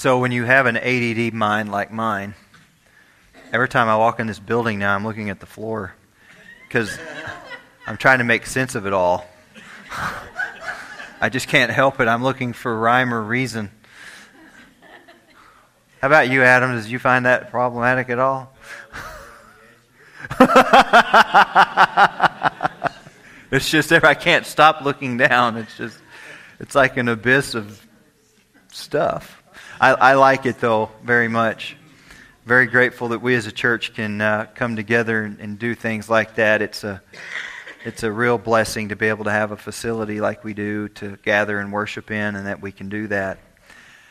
So when you have an ADD mind like mine, every time I walk in this building now, I'm looking at the floor because I'm trying to make sense of it all. I just can't help it. I'm looking for rhyme or reason. How about you, Adam? Did you find that problematic at all? it's just I can't stop looking down. It's just it's like an abyss of stuff. I, I like it though very much. Very grateful that we as a church can uh, come together and, and do things like that. It's a it's a real blessing to be able to have a facility like we do to gather and worship in, and that we can do that.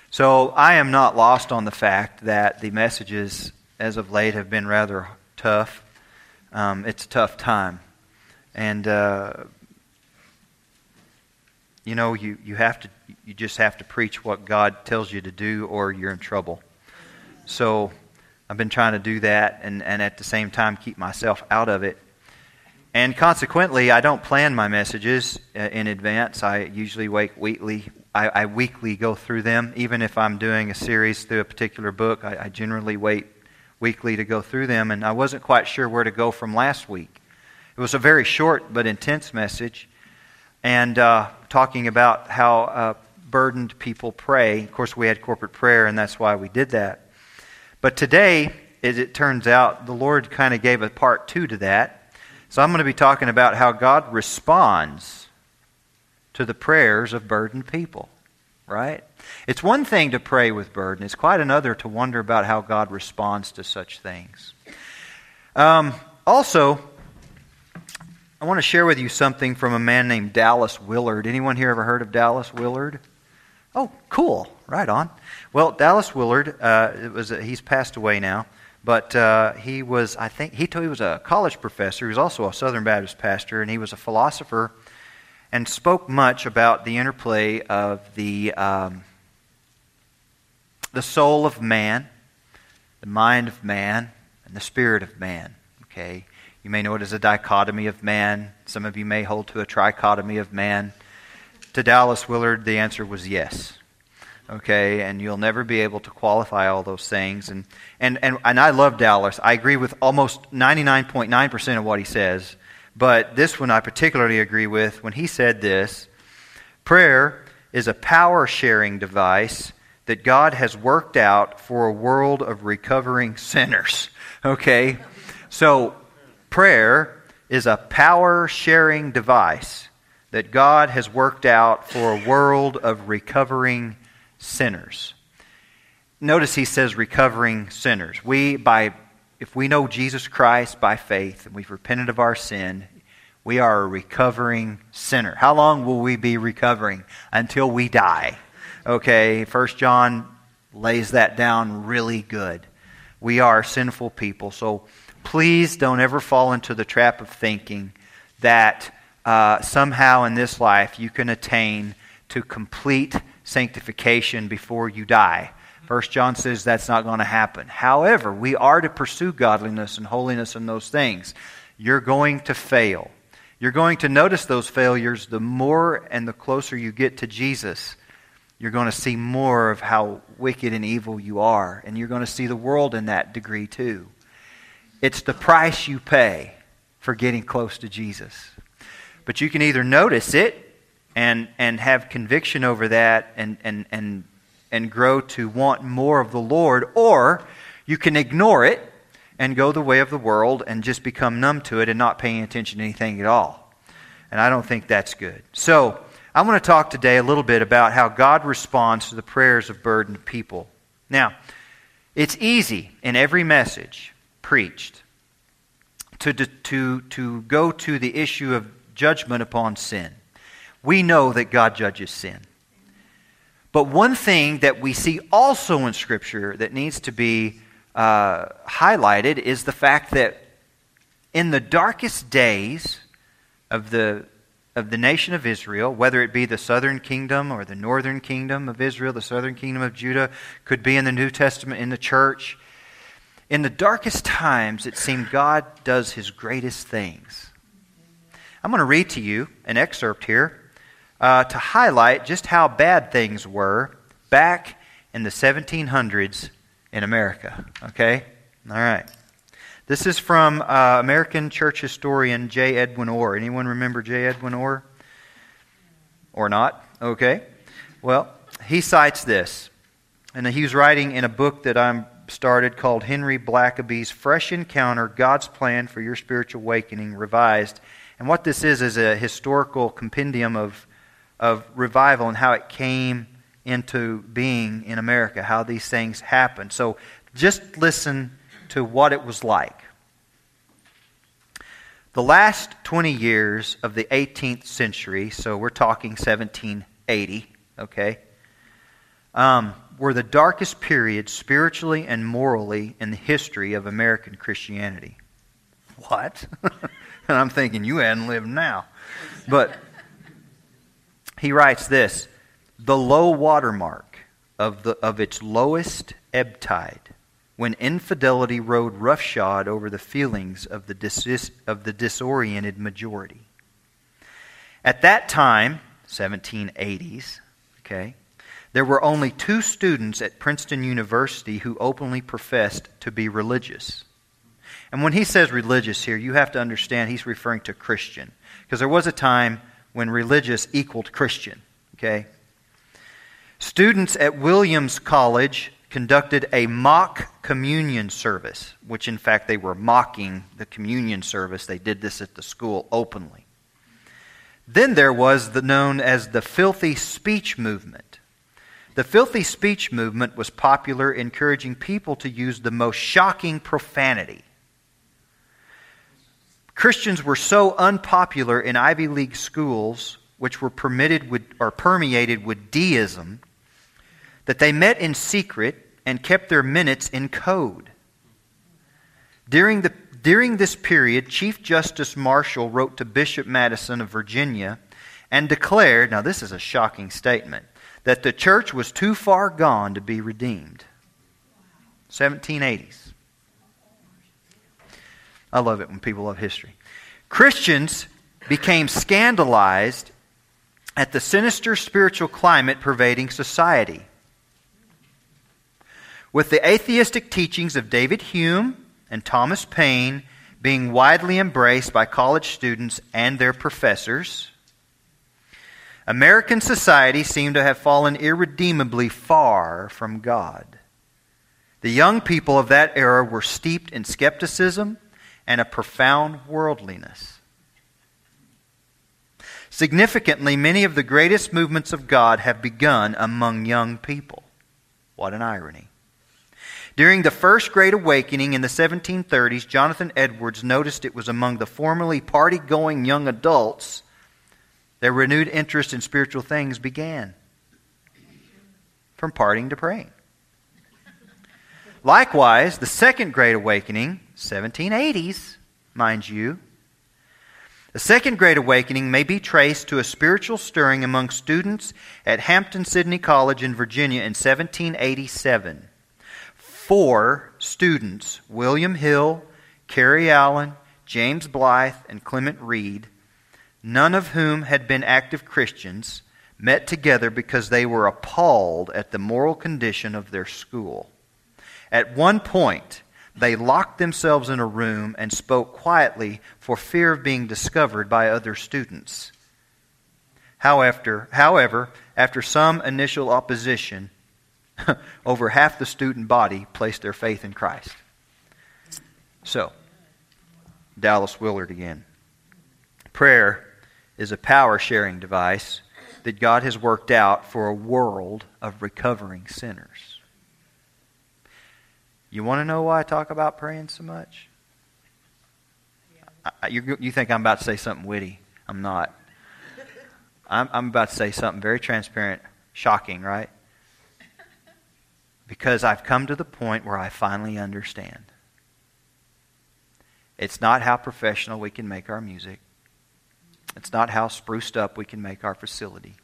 So I am not lost on the fact that the messages as of late have been rather tough. Um, it's a tough time. And, uh, you know, you, you, have to, you just have to preach what God tells you to do or you're in trouble. So I've been trying to do that and, and at the same time keep myself out of it. And consequently, I don't plan my messages uh, in advance. I usually wait weekly, I, I, weekly go through them. Even if I'm doing a series through a particular book, I, I, generally wait weekly to go through them. And I wasn't quite sure where to go from last week. It was a very short but intense message, and uh, talking about how uh, burdened people pray. Of course, we had corporate prayer, and that's why we did that. But today, as it turns out, the Lord kind of gave a part two to that. So I'm going to be talking about how God responds to the prayers of burdened people, right? It's one thing to pray with burden, it's quite another to wonder about how God responds to such things. Um, also, I want to share with you something from a man named Dallas Willard. Anyone here ever heard of Dallas Willard? Oh, cool. Right on. Well, Dallas Willard, uh, it was a, he's passed away now, but uh, he was, I think, he, he was a college professor. He was also a Southern Baptist pastor, and he was a philosopher and spoke much about the interplay of the, um, the soul of man, the mind of man, and the spirit of man. Okay? You may know it as a dichotomy of man. Some of you may hold to a trichotomy of man. To Dallas Willard, the answer was yes. Okay, and you'll never be able to qualify all those things. And, and, and, and I love Dallas. I agree with almost 99.9% of what he says. But this one I particularly agree with when he said this Prayer is a power sharing device that God has worked out for a world of recovering sinners. Okay? So, prayer is a power sharing device that God has worked out for a world of recovering sinners. Notice he says recovering sinners. We, by if we know Jesus Christ by faith and we've repented of our sin, we are a recovering sinner. How long will we be recovering? Until we die. Okay, First John lays that down really good. We are sinful people, so please don't ever fall into the trap of thinking that uh, somehow in this life you can attain to complete sanctification before you die. First John says that's not going to happen. However, we are to pursue godliness and holiness and those things. You're going to fail. You're going to notice those failures the more and the closer you get to Jesus. You're going to see more of how wicked and evil you are, and you're going to see the world in that degree too. It's the price you pay for getting close to Jesus. But you can either notice it and, and have conviction over that and, and, and, and grow to want more of the Lord, or you can ignore it and go the way of the world and just become numb to it and not paying attention to anything at all. And I don't think that's good. So, I want to talk today a little bit about how God responds to the prayers of burdened people. Now, it's easy in every message preached to, to, to go to the issue of judgment upon sin we know that God judges sin. But one thing that we see also in Scripture that needs to be uh, highlighted is the fact that in the darkest days of the, of the nation of Israel, whether it be the southern kingdom or the northern kingdom of Israel, the southern kingdom of Judah, could be in the New Testament, in the church, in the darkest times, it seemed God does his greatest things. I'm going to read to you an excerpt here uh, to highlight just how bad things were back in the 1700s in America. Okay? All right. This is from uh, American church historian J. Edwin Orr. Anyone remember J. Edwin Orr? Or not? Okay. Well, he cites this. And he was writing in a book that I'm started called Henry Blackaby's Fresh Encounter God's Plan for Your Spiritual Awakening Revised. And what this is is a historical compendium of, of revival and how it came into being in America, how these things happened. So just listen to what it was like. The last 20 years of the 18th century, so we're talking 1780, okay, um, were the darkest period spiritually and morally in the history of American Christianity. What? and I'm thinking, you hadn't lived now. But he writes this the low water mark of, the, of its lowest ebb tide when infidelity rode roughshod over the feelings of the, dis- of the disoriented majority. At that time, 1780s, okay, there were only two students at Princeton University who openly professed to be religious. And when he says religious here, you have to understand he's referring to Christian. Because there was a time when religious equaled Christian. Okay? Students at Williams College conducted a mock communion service, which in fact they were mocking the communion service. They did this at the school openly. Then there was the known as the filthy speech movement. The filthy speech movement was popular, encouraging people to use the most shocking profanity. Christians were so unpopular in Ivy League schools, which were permitted with, or permeated with deism, that they met in secret and kept their minutes in code. During, the, during this period, Chief Justice Marshall wrote to Bishop Madison of Virginia and declared now, this is a shocking statement that the church was too far gone to be redeemed. 1780s. I love it when people love history. Christians became scandalized at the sinister spiritual climate pervading society. With the atheistic teachings of David Hume and Thomas Paine being widely embraced by college students and their professors, American society seemed to have fallen irredeemably far from God. The young people of that era were steeped in skepticism and a profound worldliness. Significantly, many of the greatest movements of God have begun among young people. What an irony. During the First Great Awakening in the 1730s, Jonathan Edwards noticed it was among the formerly party going young adults that renewed interest in spiritual things began. From parting to praying. Likewise, the Second Great Awakening, 1780s, mind you, the Second Great Awakening may be traced to a spiritual stirring among students at Hampden-Sydney College in Virginia in 1787 four students William Hill, Cary Allen, James Blythe, and Clement Read, none of whom had been active Christians, met together because they were appalled at the moral condition of their school. At one point, they locked themselves in a room and spoke quietly for fear of being discovered by other students. However, however after some initial opposition, over half the student body placed their faith in Christ. So, Dallas Willard again. Prayer is a power sharing device that God has worked out for a world of recovering sinners. You want to know why I talk about praying so much? I, you, you think I'm about to say something witty. I'm not. I'm, I'm about to say something very transparent, shocking, right? because I've come to the point where I finally understand. It's not how professional we can make our music. It's not how spruced up we can make our facility.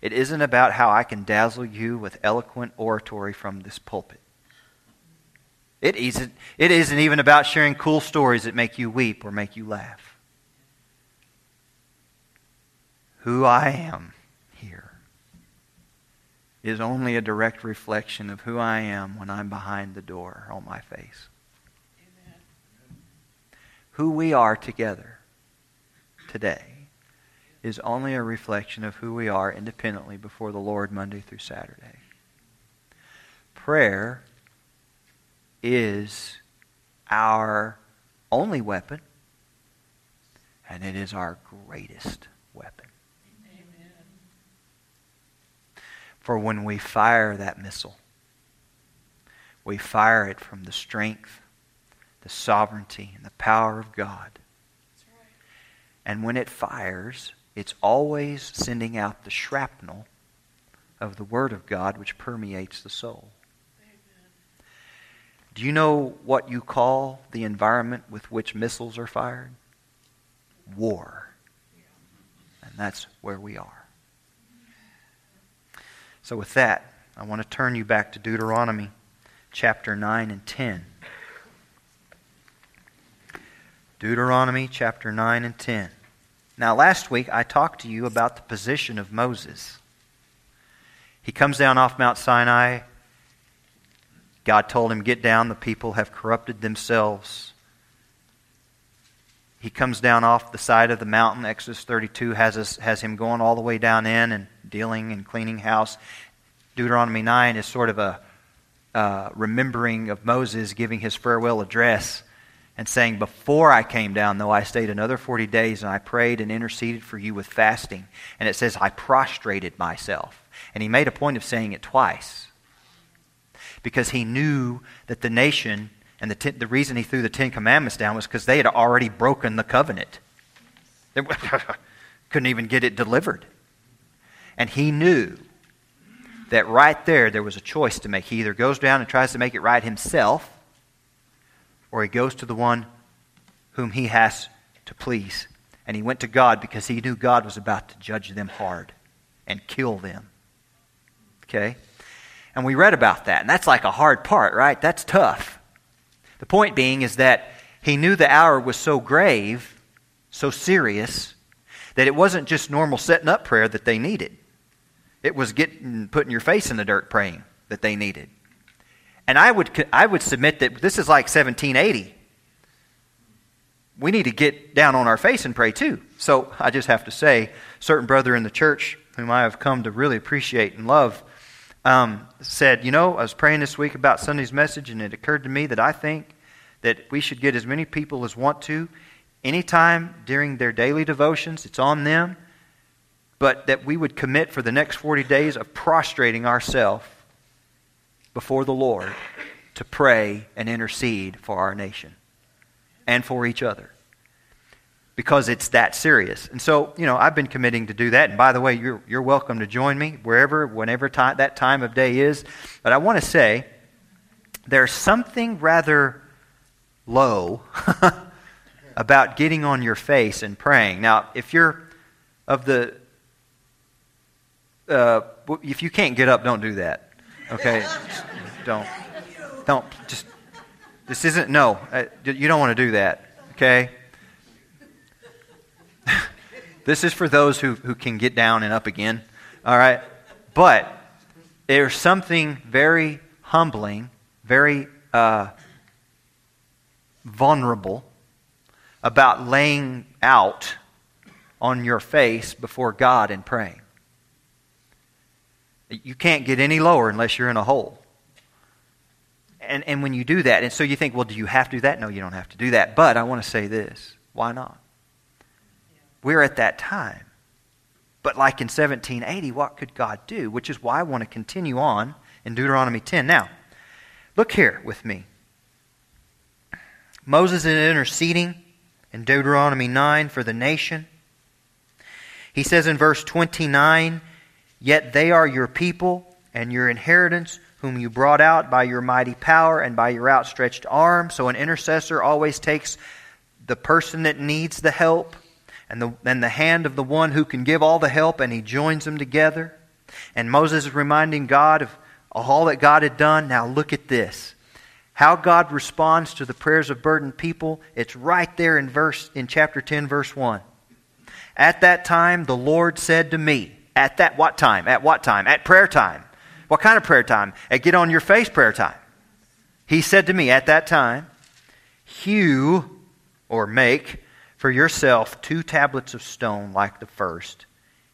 It isn't about how I can dazzle you with eloquent oratory from this pulpit. It isn't, it isn't even about sharing cool stories that make you weep or make you laugh. Who I am here is only a direct reflection of who I am when I'm behind the door on my face. Amen. Who we are together today is only a reflection of who we are independently before the Lord Monday through Saturday. Prayer is our only weapon, and it is our greatest weapon. For when we fire that missile, we fire it from the strength, the sovereignty, and the power of God. And when it fires, it's always sending out the shrapnel of the Word of God which permeates the soul. Amen. Do you know what you call the environment with which missiles are fired? War. And that's where we are. So, with that, I want to turn you back to Deuteronomy chapter 9 and 10. Deuteronomy chapter 9 and 10. Now, last week I talked to you about the position of Moses. He comes down off Mount Sinai. God told him, Get down, the people have corrupted themselves. He comes down off the side of the mountain. Exodus 32 has, us, has him going all the way down in and dealing and cleaning house. Deuteronomy 9 is sort of a uh, remembering of Moses giving his farewell address and saying, Before I came down, though, I stayed another 40 days and I prayed and interceded for you with fasting. And it says, I prostrated myself. And he made a point of saying it twice because he knew that the nation and the, ten, the reason he threw the Ten Commandments down was because they had already broken the covenant. They couldn't even get it delivered. And he knew that right there, there was a choice to make. He either goes down and tries to make it right himself, or he goes to the one whom he has to please. And he went to God because he knew God was about to judge them hard and kill them. Okay? And we read about that. And that's like a hard part, right? That's tough. The point being is that he knew the hour was so grave, so serious, that it wasn't just normal setting up prayer that they needed. It was getting putting your face in the dirt praying that they needed. And I would I would submit that this is like 1780. We need to get down on our face and pray too. So I just have to say, certain brother in the church whom I have come to really appreciate and love um, said, You know, I was praying this week about Sunday's message, and it occurred to me that I think that we should get as many people as want to, anytime during their daily devotions, it's on them, but that we would commit for the next 40 days of prostrating ourselves before the Lord to pray and intercede for our nation and for each other because it's that serious. And so, you know, I've been committing to do that. And by the way, you're, you're welcome to join me wherever, whenever that time of day is. But I want to say there's something rather low about getting on your face and praying. Now, if you're of the, uh, if you can't get up, don't do that. Okay? don't. Don't. Just, this isn't, no, uh, you don't want to do that. Okay? This is for those who, who can get down and up again. All right? But there's something very humbling, very uh, vulnerable about laying out on your face before God and praying. You can't get any lower unless you're in a hole. And, and when you do that, and so you think, well, do you have to do that? No, you don't have to do that. But I want to say this why not? We're at that time. But like in 1780, what could God do? Which is why I want to continue on in Deuteronomy 10. Now, look here with me. Moses is interceding in Deuteronomy 9 for the nation. He says in verse 29 Yet they are your people and your inheritance, whom you brought out by your mighty power and by your outstretched arm. So an intercessor always takes the person that needs the help and the, and the hand of the one who can give all the help, and he joins them together. And Moses is reminding God of all that God had done. Now look at this. How God responds to the prayers of burdened people, it's right there in verse in chapter 10 verse 1. At that time the Lord said to me, at that what time? At what time? At prayer time. What kind of prayer time? At get on your face prayer time. He said to me at that time, Hew or make for yourself two tablets of stone like the first,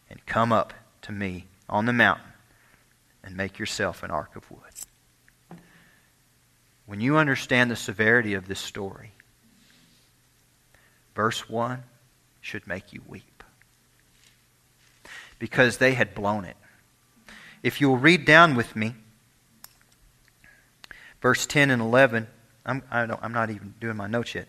and come up to me on the mountain and make yourself an ark of wood. When you understand the severity of this story, verse 1 should make you weep. Because they had blown it. If you'll read down with me, verse 10 and 11, I'm, I am not even doing my notes yet.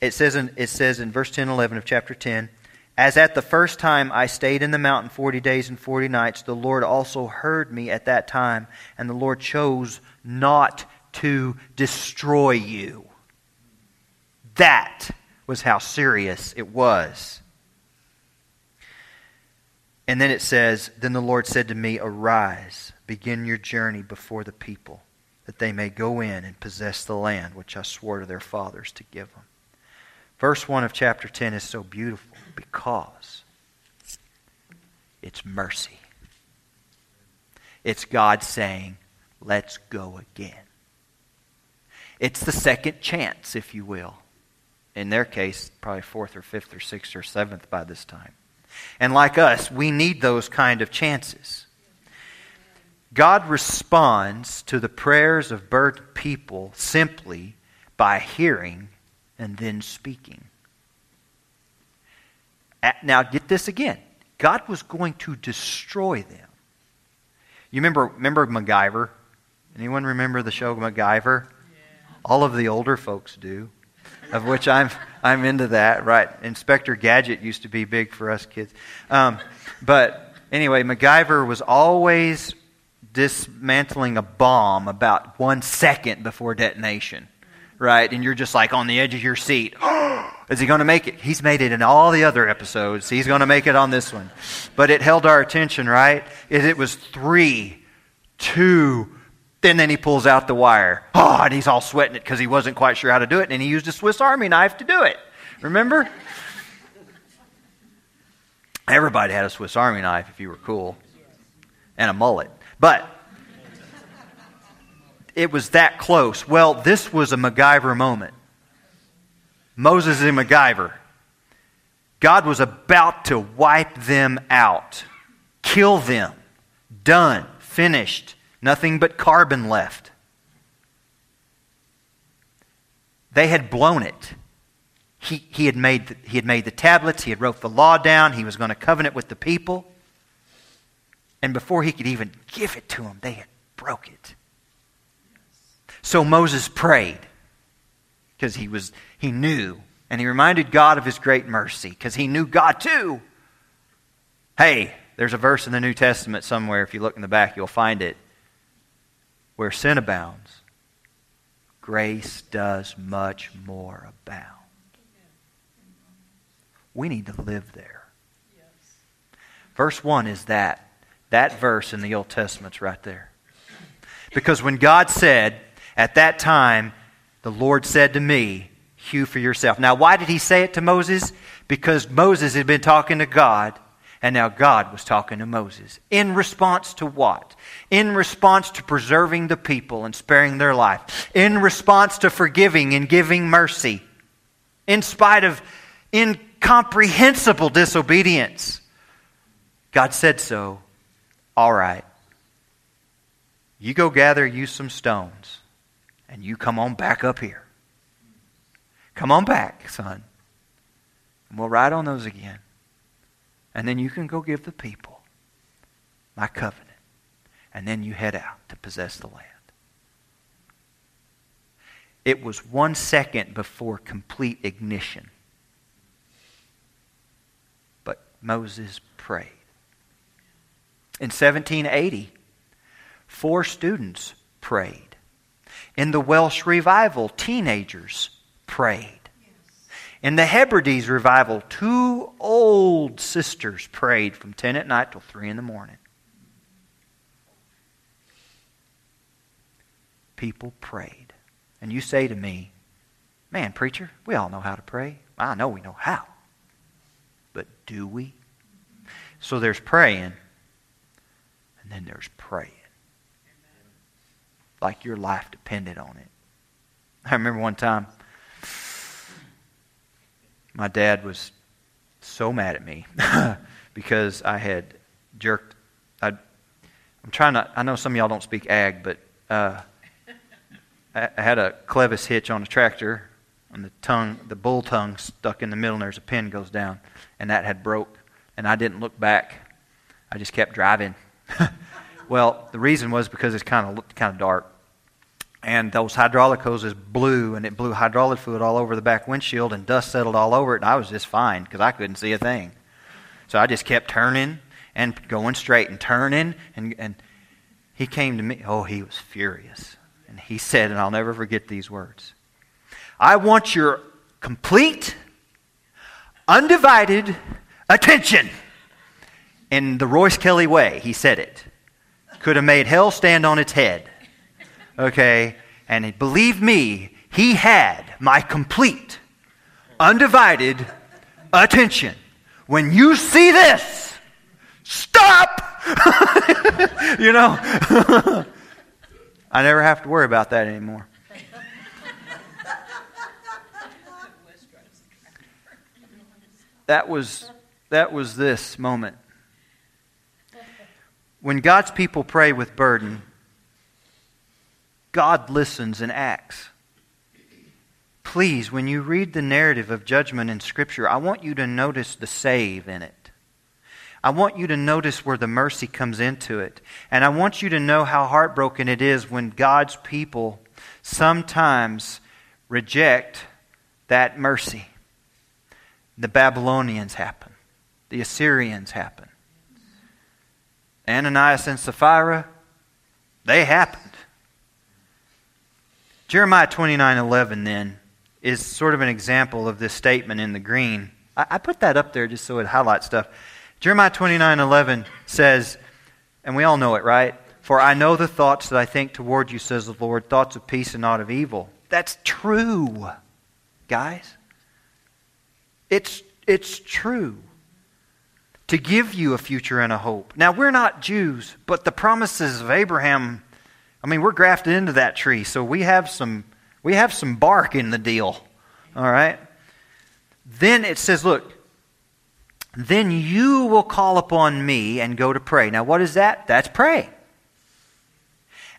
It says, in, it says in verse 10 and 11 of chapter 10, As at the first time I stayed in the mountain 40 days and 40 nights, the Lord also heard me at that time, and the Lord chose not to destroy you. That was how serious it was. And then it says, Then the Lord said to me, Arise, begin your journey before the people, that they may go in and possess the land which I swore to their fathers to give them. Verse 1 of chapter 10 is so beautiful because it's mercy. It's God saying, Let's go again. It's the second chance, if you will. In their case, probably fourth or fifth or sixth or seventh by this time. And like us, we need those kind of chances. God responds to the prayers of burdened people simply by hearing and then speaking. Now, get this again. God was going to destroy them. You remember, remember MacGyver? Anyone remember the show MacGyver? Yeah. All of the older folks do of which I'm, I'm into that, right? Inspector Gadget used to be big for us kids. Um, but anyway, MacGyver was always dismantling a bomb about one second before detonation, right? And you're just like on the edge of your seat. Is he going to make it? He's made it in all the other episodes. He's going to make it on this one. But it held our attention, right? It was three, two, then, then he pulls out the wire. Oh, and he's all sweating it because he wasn't quite sure how to do it, and he used a Swiss Army knife to do it. Remember? Everybody had a Swiss Army knife if you were cool, and a mullet. But it was that close. Well, this was a MacGyver moment. Moses and MacGyver. God was about to wipe them out, kill them. Done, finished. Nothing but carbon left. They had blown it. He, he, had made the, he had made the tablets, he had wrote the law down, he was going to covenant with the people. And before he could even give it to them, they had broke it. So Moses prayed because he was he knew and he reminded God of his great mercy because he knew God too. Hey, there's a verse in the New Testament somewhere if you look in the back you'll find it where sin abounds, grace does much more abound. We need to live there. Verse 1 is that. That verse in the Old Testament's right there. Because when God said, at that time, the Lord said to me, hew for yourself. Now, why did he say it to Moses? Because Moses had been talking to God and now God was talking to Moses. In response to what? In response to preserving the people and sparing their life. In response to forgiving and giving mercy. In spite of incomprehensible disobedience. God said so. All right. You go gather you some stones and you come on back up here. Come on back, son. And we'll ride on those again. And then you can go give the people my covenant. And then you head out to possess the land. It was one second before complete ignition. But Moses prayed. In 1780, four students prayed. In the Welsh revival, teenagers prayed. In the Hebrides revival, two old sisters prayed from 10 at night till 3 in the morning. People prayed. And you say to me, Man, preacher, we all know how to pray. I know we know how. But do we? So there's praying, and then there's praying. like your life depended on it. I remember one time my dad was so mad at me because I had jerked. i am trying to, I know some of y'all don't speak ag, but uh, I, I had a clevis hitch on a tractor, and the tongue, the bull tongue stuck in the middle, and there's a pin goes down, and that had broke, and I didn't look back. I just kept driving. well, the reason was because it's kind of kind of dark, and those hydraulic hoses blew, and it blew hydraulic fluid all over the back windshield, and dust settled all over it, and I was just fine because I couldn't see a thing. So I just kept turning and going straight and turning, and, and he came to me. Oh, he was furious. And he said, and I'll never forget these words I want your complete, undivided attention. In the Royce Kelly way, he said it. Could have made hell stand on its head. Okay? And believe me, he had my complete, undivided attention. When you see this, stop! you know? I never have to worry about that anymore. That was, that was this moment. When God's people pray with burden, God listens and acts. Please, when you read the narrative of judgment in Scripture, I want you to notice the save in it. I want you to notice where the mercy comes into it. And I want you to know how heartbroken it is when God's people sometimes reject that mercy. The Babylonians happen, the Assyrians happen. Ananias and Sapphira, they happened. Jeremiah 29:11 then is sort of an example of this statement in the green. I, I put that up there just so it highlights stuff. Jeremiah 29:11 says, and we all know it, right? For I know the thoughts that I think toward you, says the Lord, thoughts of peace and not of evil. That's true, guys. It's, it's true. To give you a future and a hope. Now, we're not Jews, but the promises of Abraham I mean, we're grafted into that tree, so we have some we have some bark in the deal. All right? Then it says, look, then you will call upon me and go to pray. Now, what is that? That's pray.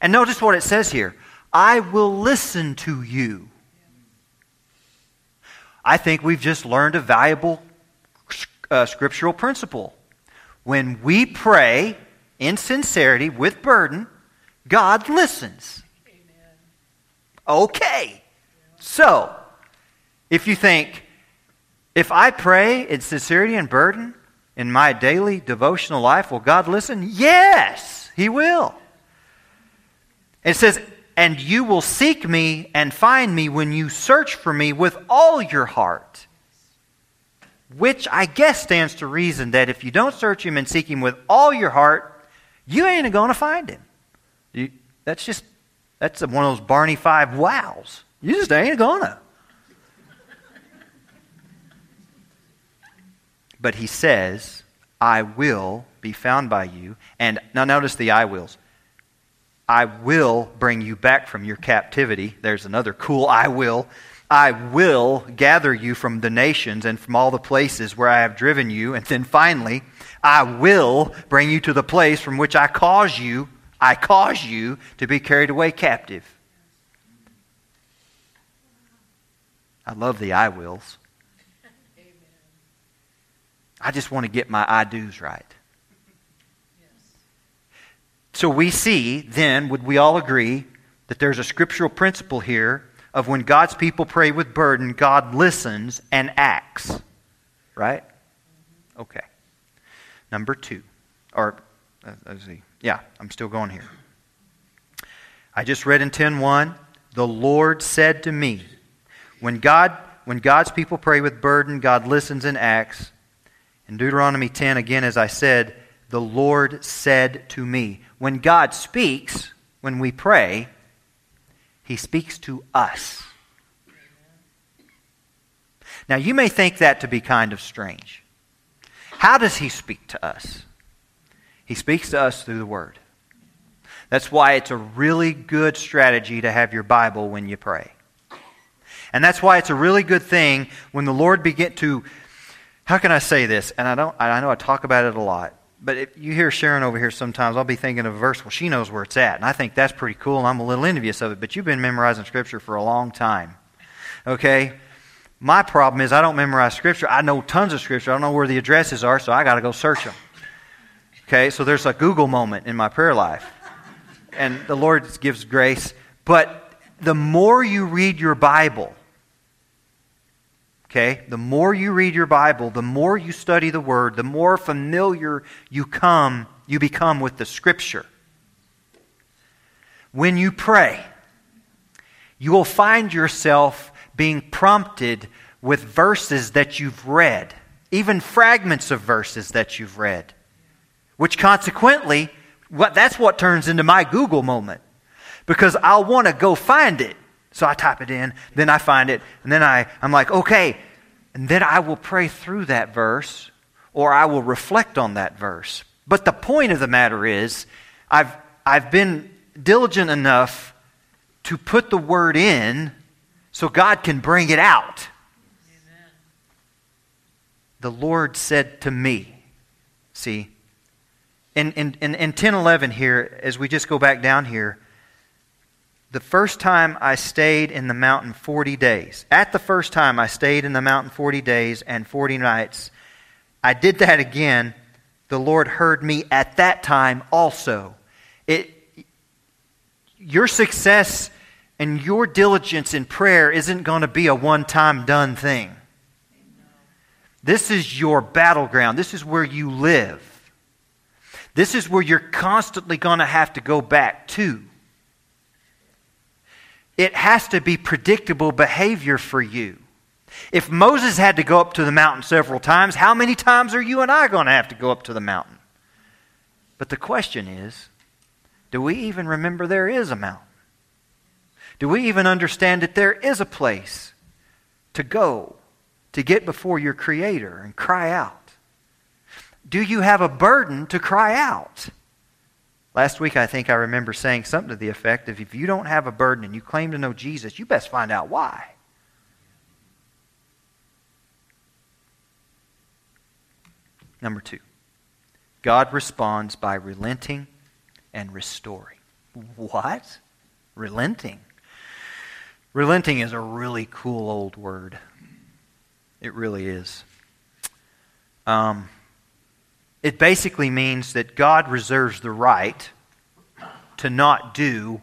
And notice what it says here I will listen to you. I think we've just learned a valuable uh, scriptural principle. When we pray in sincerity with burden, God listens. Amen. Okay. So, if you think, if I pray in sincerity and burden in my daily devotional life, will God listen? Yes, He will. It says, and you will seek me and find me when you search for me with all your heart. Which I guess stands to reason that if you don't search him and seek him with all your heart, you ain't going to find him. You, that's just, that's one of those Barney Fife wows. You just ain't gonna. but he says, I will be found by you. And now notice the I wills. I will bring you back from your captivity. There's another cool I will. I will gather you from the nations and from all the places where I have driven you. And then finally, I will bring you to the place from which I cause you I cause you to be carried away captive. I love the I wills. I just want to get my I do's right. So we see, then, would we all agree that there's a scriptural principle here of when God's people pray with burden, God listens and acts. Right? Okay. Number two. Or, let's see. Yeah, I'm still going here. I just read in 10:1, the Lord said to me, when God when God's people pray with burden, God listens and acts. In Deuteronomy 10 again as I said, the Lord said to me. When God speaks, when we pray, he speaks to us. Now, you may think that to be kind of strange. How does he speak to us? He speaks to us through the Word. That's why it's a really good strategy to have your Bible when you pray. And that's why it's a really good thing when the Lord begin to how can I say this? And I don't I know I talk about it a lot. But if you hear Sharon over here sometimes, I'll be thinking of a verse, well, she knows where it's at. And I think that's pretty cool, and I'm a little envious of it. But you've been memorizing Scripture for a long time. Okay? My problem is I don't memorize Scripture. I know tons of Scripture. I don't know where the addresses are, so I got to go search them. Okay? So there's a Google moment in my prayer life. And the Lord gives grace. But the more you read your Bible, Okay? The more you read your Bible, the more you study the Word, the more familiar you come, you become with the Scripture. When you pray, you will find yourself being prompted with verses that you've read, even fragments of verses that you've read, which consequently, what, that's what turns into my Google moment. Because I'll want to go find it. So I type it in, then I find it, and then I, I'm like, okay, and then I will pray through that verse or I will reflect on that verse. But the point of the matter is, I've, I've been diligent enough to put the word in so God can bring it out. Amen. The Lord said to me, see, in, in, in, in 10 11 here, as we just go back down here, the first time I stayed in the mountain 40 days, at the first time I stayed in the mountain 40 days and 40 nights, I did that again. The Lord heard me at that time also. It, your success and your diligence in prayer isn't going to be a one time done thing. This is your battleground. This is where you live. This is where you're constantly going to have to go back to it has to be predictable behavior for you. If Moses had to go up to the mountain several times, how many times are you and I going to have to go up to the mountain? But the question is do we even remember there is a mountain? Do we even understand that there is a place to go to get before your Creator and cry out? Do you have a burden to cry out? Last week, I think I remember saying something to the effect of if you don't have a burden and you claim to know Jesus, you best find out why. Number two, God responds by relenting and restoring. What? Relenting. Relenting is a really cool old word. It really is. Um, it basically means that God reserves the right to not do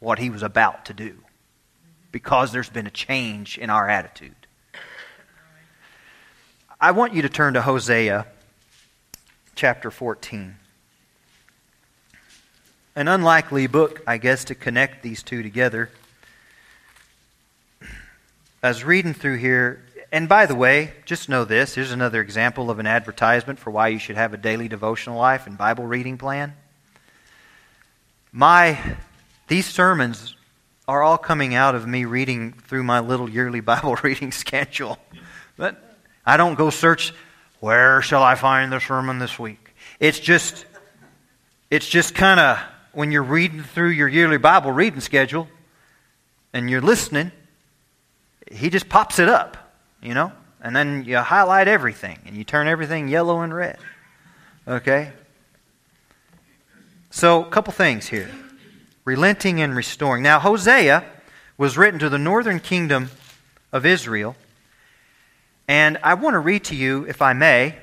what he was about to do because there's been a change in our attitude. I want you to turn to Hosea chapter 14. An unlikely book, I guess, to connect these two together. I was reading through here and by the way, just know this here's another example of an advertisement for why you should have a daily devotional life and Bible reading plan. My, these sermons are all coming out of me reading through my little yearly Bible reading schedule. But I don't go search, where shall I find the sermon this week? It's just, it's just kind of when you're reading through your yearly Bible reading schedule and you're listening, he just pops it up you know? And then you highlight everything and you turn everything yellow and red. Okay? So, a couple things here relenting and restoring. Now, Hosea was written to the northern kingdom of Israel. And I want to read to you, if I may,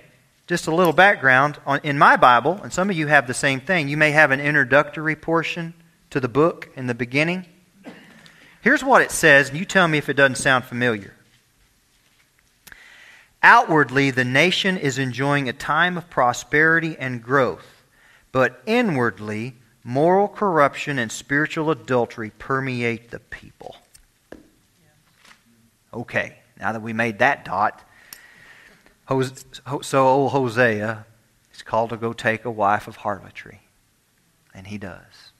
just a little background. On, in my Bible, and some of you have the same thing, you may have an introductory portion to the book in the beginning. Here's what it says, and you tell me if it doesn't sound familiar. Outwardly, the nation is enjoying a time of prosperity and growth, but inwardly, moral corruption and spiritual adultery permeate the people. Okay, now that we made that dot, so old Hosea is called to go take a wife of harlotry. And he does.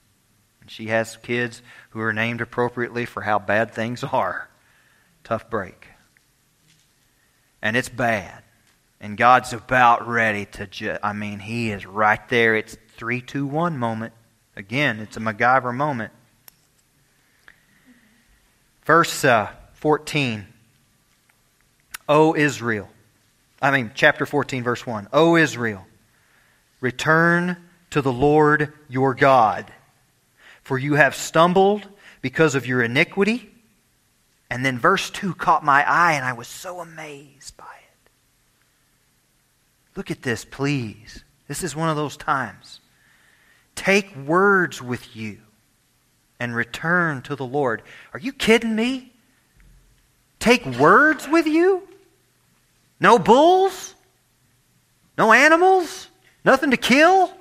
And she has kids who are named appropriately for how bad things are. Tough break and it's bad. And God's about ready to I mean, He is right there. It's 3 2 1 moment. Again, it's a MacGyver moment. Verse uh, 14. O Israel. I mean, chapter 14, verse 1. O Israel, return to the Lord your God, for you have stumbled because of your iniquity. And then verse 2 caught my eye, and I was so amazed by it. Look at this, please. This is one of those times. Take words with you and return to the Lord. Are you kidding me? Take words with you? No bulls? No animals? Nothing to kill?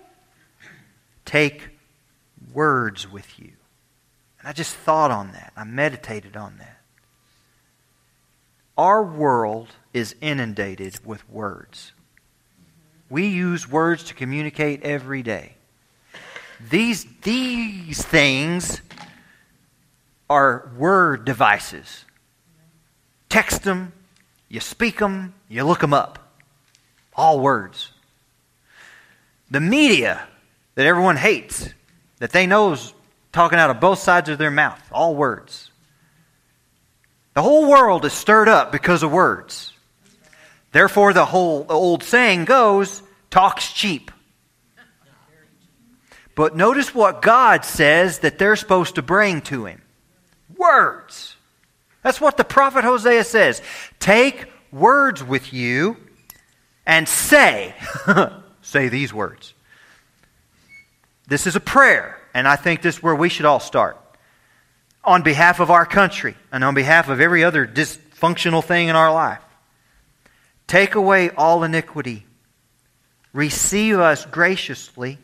Take words with you. And I just thought on that. I meditated on that. Our world is inundated with words. We use words to communicate every day. These, these things are word devices. Text them, you speak them, you look them up. All words. The media that everyone hates, that they know is talking out of both sides of their mouth, all words. The whole world is stirred up because of words. Therefore, the whole old saying goes talk's cheap. But notice what God says that they're supposed to bring to Him words. That's what the prophet Hosea says. Take words with you and say, say these words. This is a prayer, and I think this is where we should all start. On behalf of our country and on behalf of every other dysfunctional thing in our life, take away all iniquity. Receive us graciously,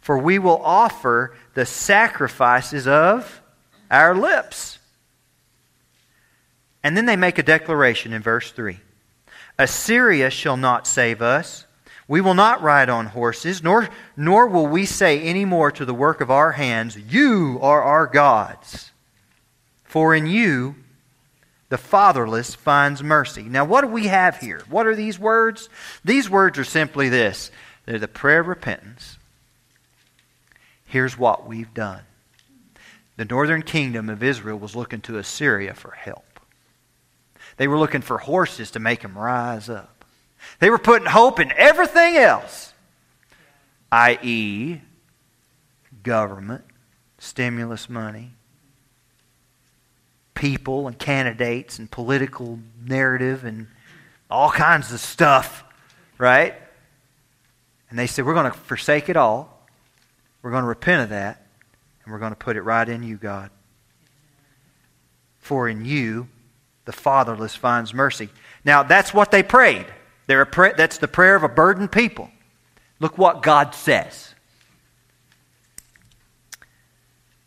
for we will offer the sacrifices of our lips. And then they make a declaration in verse 3 Assyria shall not save us. We will not ride on horses, nor, nor will we say any more to the work of our hands, You are our gods. For in you the fatherless finds mercy. Now, what do we have here? What are these words? These words are simply this they're the prayer of repentance. Here's what we've done. The northern kingdom of Israel was looking to Assyria for help. They were looking for horses to make them rise up. They were putting hope in everything else, i.e., government, stimulus money, people and candidates and political narrative and all kinds of stuff, right? And they said, We're going to forsake it all. We're going to repent of that. And we're going to put it right in you, God. For in you the fatherless finds mercy. Now, that's what they prayed. They're that's the prayer of a burdened people. Look what God says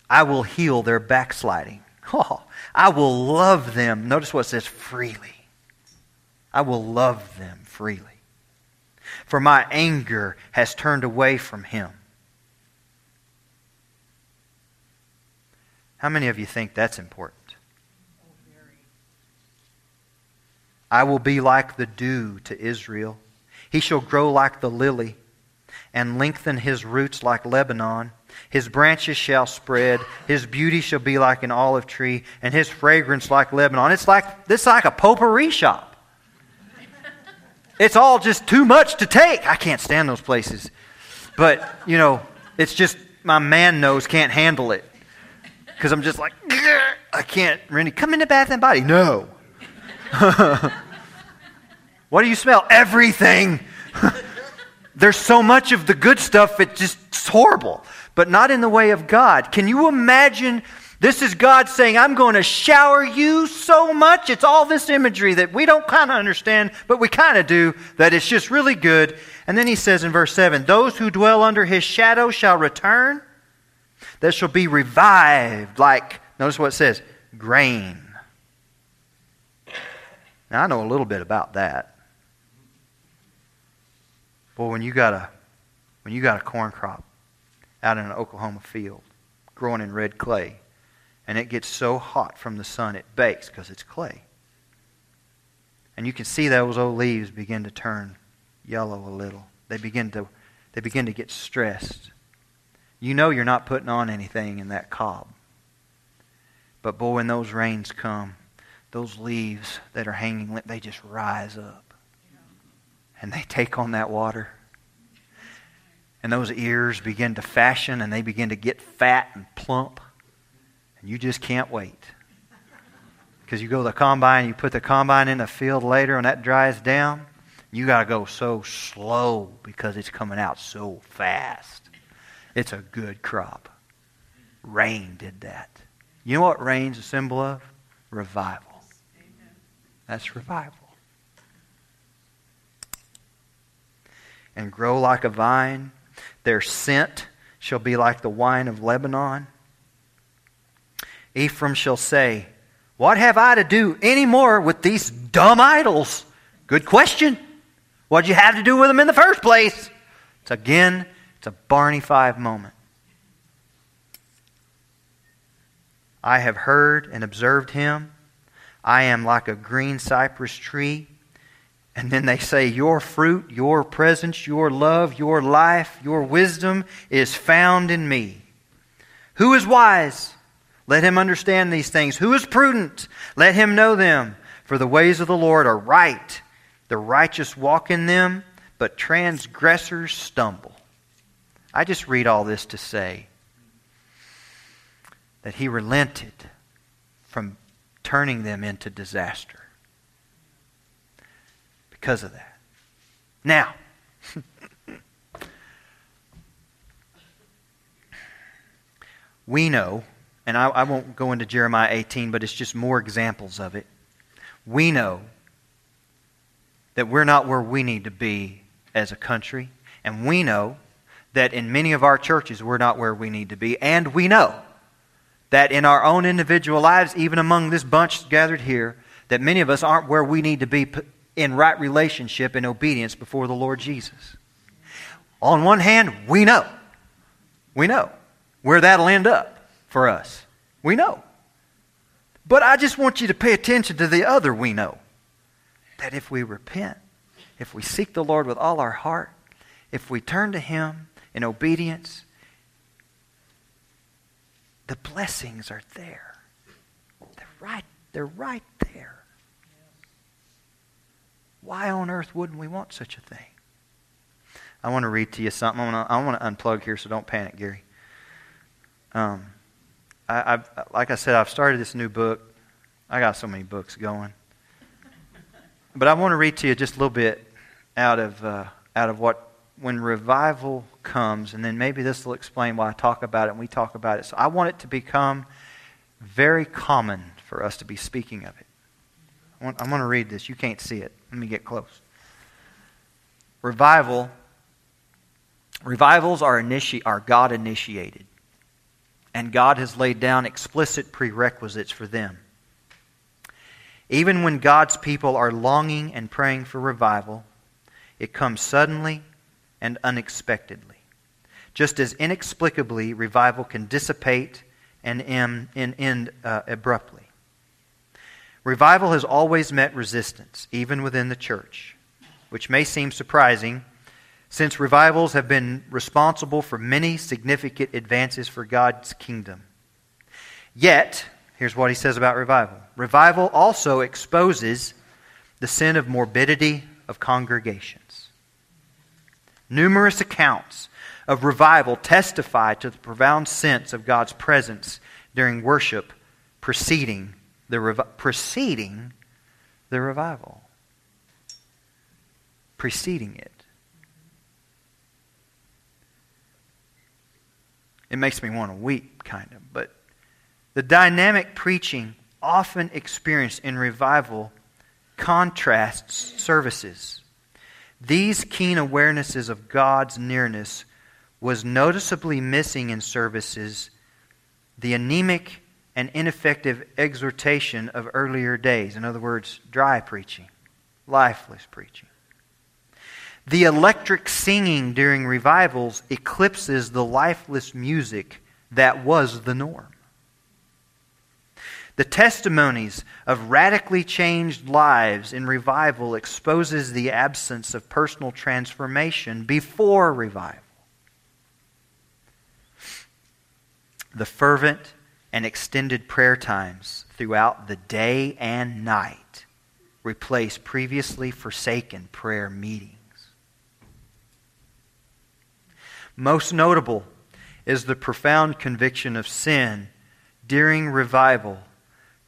I will heal their backsliding. Oh, I will love them. Notice what it says freely. I will love them freely. For my anger has turned away from him. How many of you think that's important? I will be like the dew to Israel. He shall grow like the lily and lengthen his roots like Lebanon. His branches shall spread. His beauty shall be like an olive tree, and his fragrance like Lebanon. It's like this like a potpourri shop. It's all just too much to take. I can't stand those places. But, you know, it's just my man nose can't handle it. Because I'm just like, I can't, Randy, come in the bath and body. No. what do you smell? Everything. There's so much of the good stuff, it just, it's horrible. But not in the way of God. Can you imagine? This is God saying, I'm going to shower you so much. It's all this imagery that we don't kind of understand, but we kind of do, that it's just really good. And then he says in verse 7 Those who dwell under his shadow shall return, that shall be revived like, notice what it says, grain. Now, I know a little bit about that. Boy, when you got a when you got a corn crop out in an Oklahoma field growing in red clay, and it gets so hot from the sun it bakes because it's clay. And you can see those old leaves begin to turn yellow a little. They begin to they begin to get stressed. You know you're not putting on anything in that cob. But boy, when those rains come, those leaves that are hanging, limp, they just rise up. And they take on that water. And those ears begin to fashion and they begin to get fat and plump. And you just can't wait. Because you go to the combine, you put the combine in the field later, and that dries down. You got to go so slow because it's coming out so fast. It's a good crop. Rain did that. You know what rain's a symbol of? Revival. That's revival. And grow like a vine. Their scent shall be like the wine of Lebanon. Ephraim shall say, What have I to do any more with these dumb idols? Good question. What did you have to do with them in the first place? It's again, it's a Barney Fife moment. I have heard and observed him. I am like a green cypress tree. And then they say, Your fruit, your presence, your love, your life, your wisdom is found in me. Who is wise? Let him understand these things. Who is prudent? Let him know them. For the ways of the Lord are right. The righteous walk in them, but transgressors stumble. I just read all this to say that he relented from turning them into disaster because of that. Now, we know and I, I won't go into Jeremiah 18, but it's just more examples of it. We know that we're not where we need to be as a country, and we know that in many of our churches we're not where we need to be, and we know that in our own individual lives, even among this bunch gathered here, that many of us aren't where we need to be in right relationship and obedience before the Lord Jesus. On one hand, we know. We know where that'll end up for us. We know. But I just want you to pay attention to the other we know. That if we repent, if we seek the Lord with all our heart, if we turn to Him in obedience, the blessings are there. They're right, they're right there. Why on earth wouldn't we want such a thing? I want to read to you something. I want to, unplug here, so don't panic, Gary. Um, I, I've, like I said, I've started this new book. I got so many books going. But I want to read to you just a little bit out of, uh, out of what, when revival comes, and then maybe this will explain why I talk about it and we talk about it. So I want it to become very common for us to be speaking of it. I want, I'm going to read this. You can't see it. Let me get close. Revival, revivals are, initi- are God initiated and God has laid down explicit prerequisites for them. Even when God's people are longing and praying for revival, it comes suddenly and unexpectedly. Just as inexplicably, revival can dissipate and end uh, abruptly. Revival has always met resistance, even within the church, which may seem surprising since revivals have been responsible for many significant advances for God's kingdom. Yet, here's what he says about revival revival also exposes the sin of morbidity of congregations. Numerous accounts of revival testify to the profound sense of God's presence during worship preceding the, revi- preceding the revival. Preceding it. it makes me want to weep, kind of. But the dynamic preaching often experienced in revival contrasts services. These keen awarenesses of God's nearness was noticeably missing in services the anemic and ineffective exhortation of earlier days. In other words, dry preaching, lifeless preaching. The electric singing during revivals eclipses the lifeless music that was the norm. The testimonies of radically changed lives in revival exposes the absence of personal transformation before revival. The fervent and extended prayer times throughout the day and night replace previously forsaken prayer meetings. Most notable is the profound conviction of sin during revival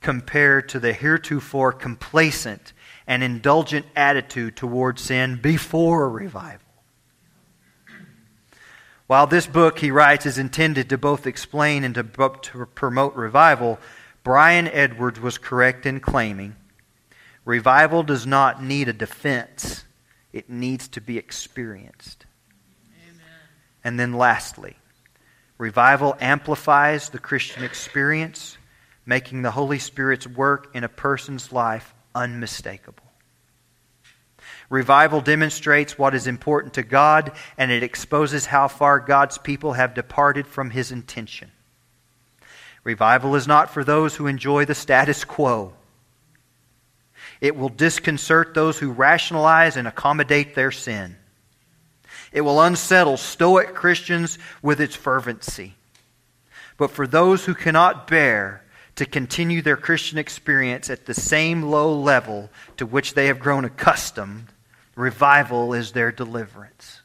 compared to the heretofore complacent and indulgent attitude toward sin before revival. While this book, he writes, is intended to both explain and to, to promote revival, Brian Edwards was correct in claiming revival does not need a defense, it needs to be experienced. Amen. And then, lastly, revival amplifies the Christian experience, making the Holy Spirit's work in a person's life unmistakable. Revival demonstrates what is important to God, and it exposes how far God's people have departed from His intention. Revival is not for those who enjoy the status quo. It will disconcert those who rationalize and accommodate their sin. It will unsettle stoic Christians with its fervency. But for those who cannot bear to continue their Christian experience at the same low level to which they have grown accustomed, revival is their deliverance.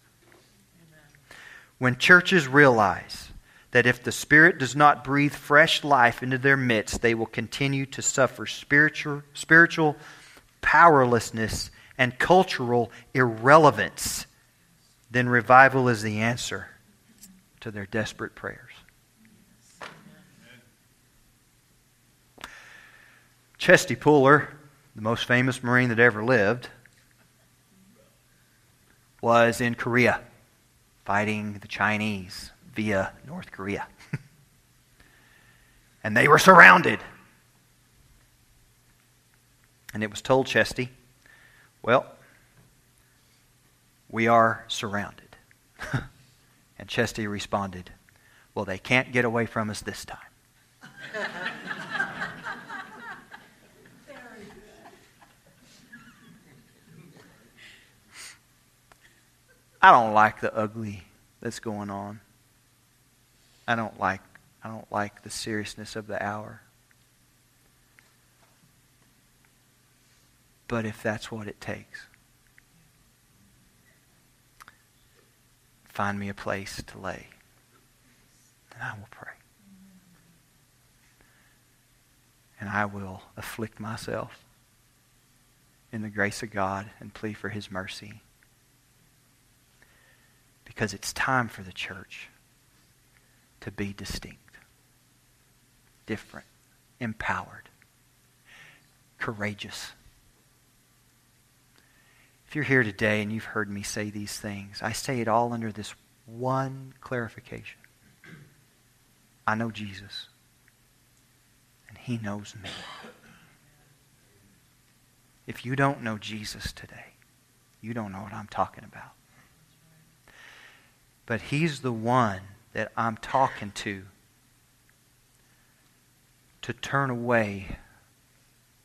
When churches realize that if the Spirit does not breathe fresh life into their midst, they will continue to suffer spiritual, spiritual powerlessness and cultural irrelevance, then revival is the answer to their desperate prayers. Chesty Puller, the most famous Marine that ever lived, was in Korea fighting the Chinese via North Korea. and they were surrounded. And it was told Chesty, well, we are surrounded. and Chesty responded, well, they can't get away from us this time. I don't like the ugly that's going on. I don't like I don't like the seriousness of the hour. But if that's what it takes, find me a place to lay, and I will pray. And I will afflict myself in the grace of God and plead for his mercy because it's time for the church to be distinct, different, empowered, courageous. If you're here today and you've heard me say these things, I say it all under this one clarification. I know Jesus, and he knows me. If you don't know Jesus today, you don't know what I'm talking about. But He's the one that I'm talking to to turn away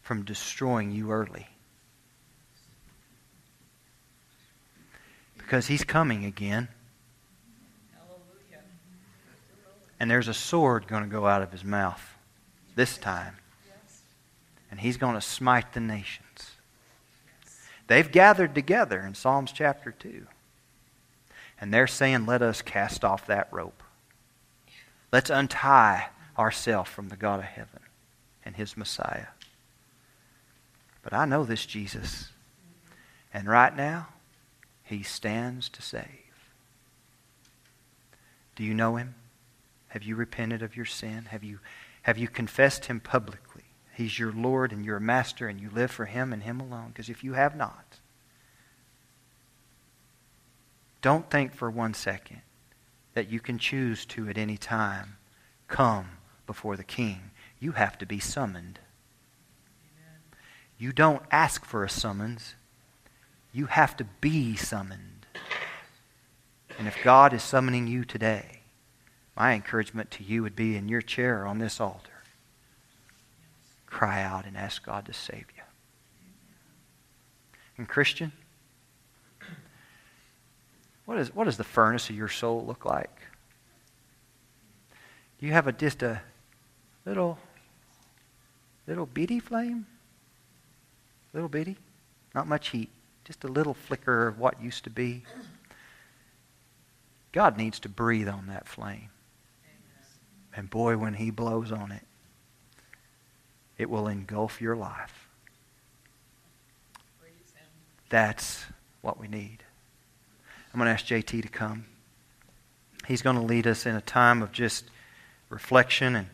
from destroying you early. Because He's coming again. Hallelujah. And there's a sword going to go out of His mouth this time. And He's going to smite the nations. They've gathered together in Psalms chapter 2. And they're saying, let us cast off that rope. Let's untie ourselves from the God of heaven and his Messiah. But I know this Jesus. And right now, he stands to save. Do you know him? Have you repented of your sin? Have you, have you confessed him publicly? He's your Lord and your master, and you live for him and him alone. Because if you have not, don't think for one second that you can choose to at any time come before the king. You have to be summoned. You don't ask for a summons. You have to be summoned. And if God is summoning you today, my encouragement to you would be in your chair on this altar. Cry out and ask God to save you. And Christian, what, is, what does the furnace of your soul look like? Do you have a, just a little, little bitty flame? Little bitty? Not much heat. Just a little flicker of what used to be. God needs to breathe on that flame. And boy, when He blows on it, it will engulf your life. That's what we need. I'm going to ask JT to come. He's going to lead us in a time of just reflection and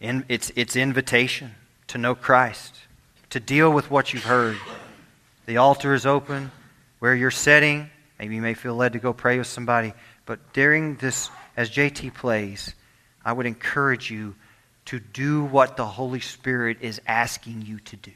in, it's, it's invitation to know Christ, to deal with what you've heard. The altar is open. Where you're sitting, maybe you may feel led to go pray with somebody. But during this, as JT plays, I would encourage you to do what the Holy Spirit is asking you to do.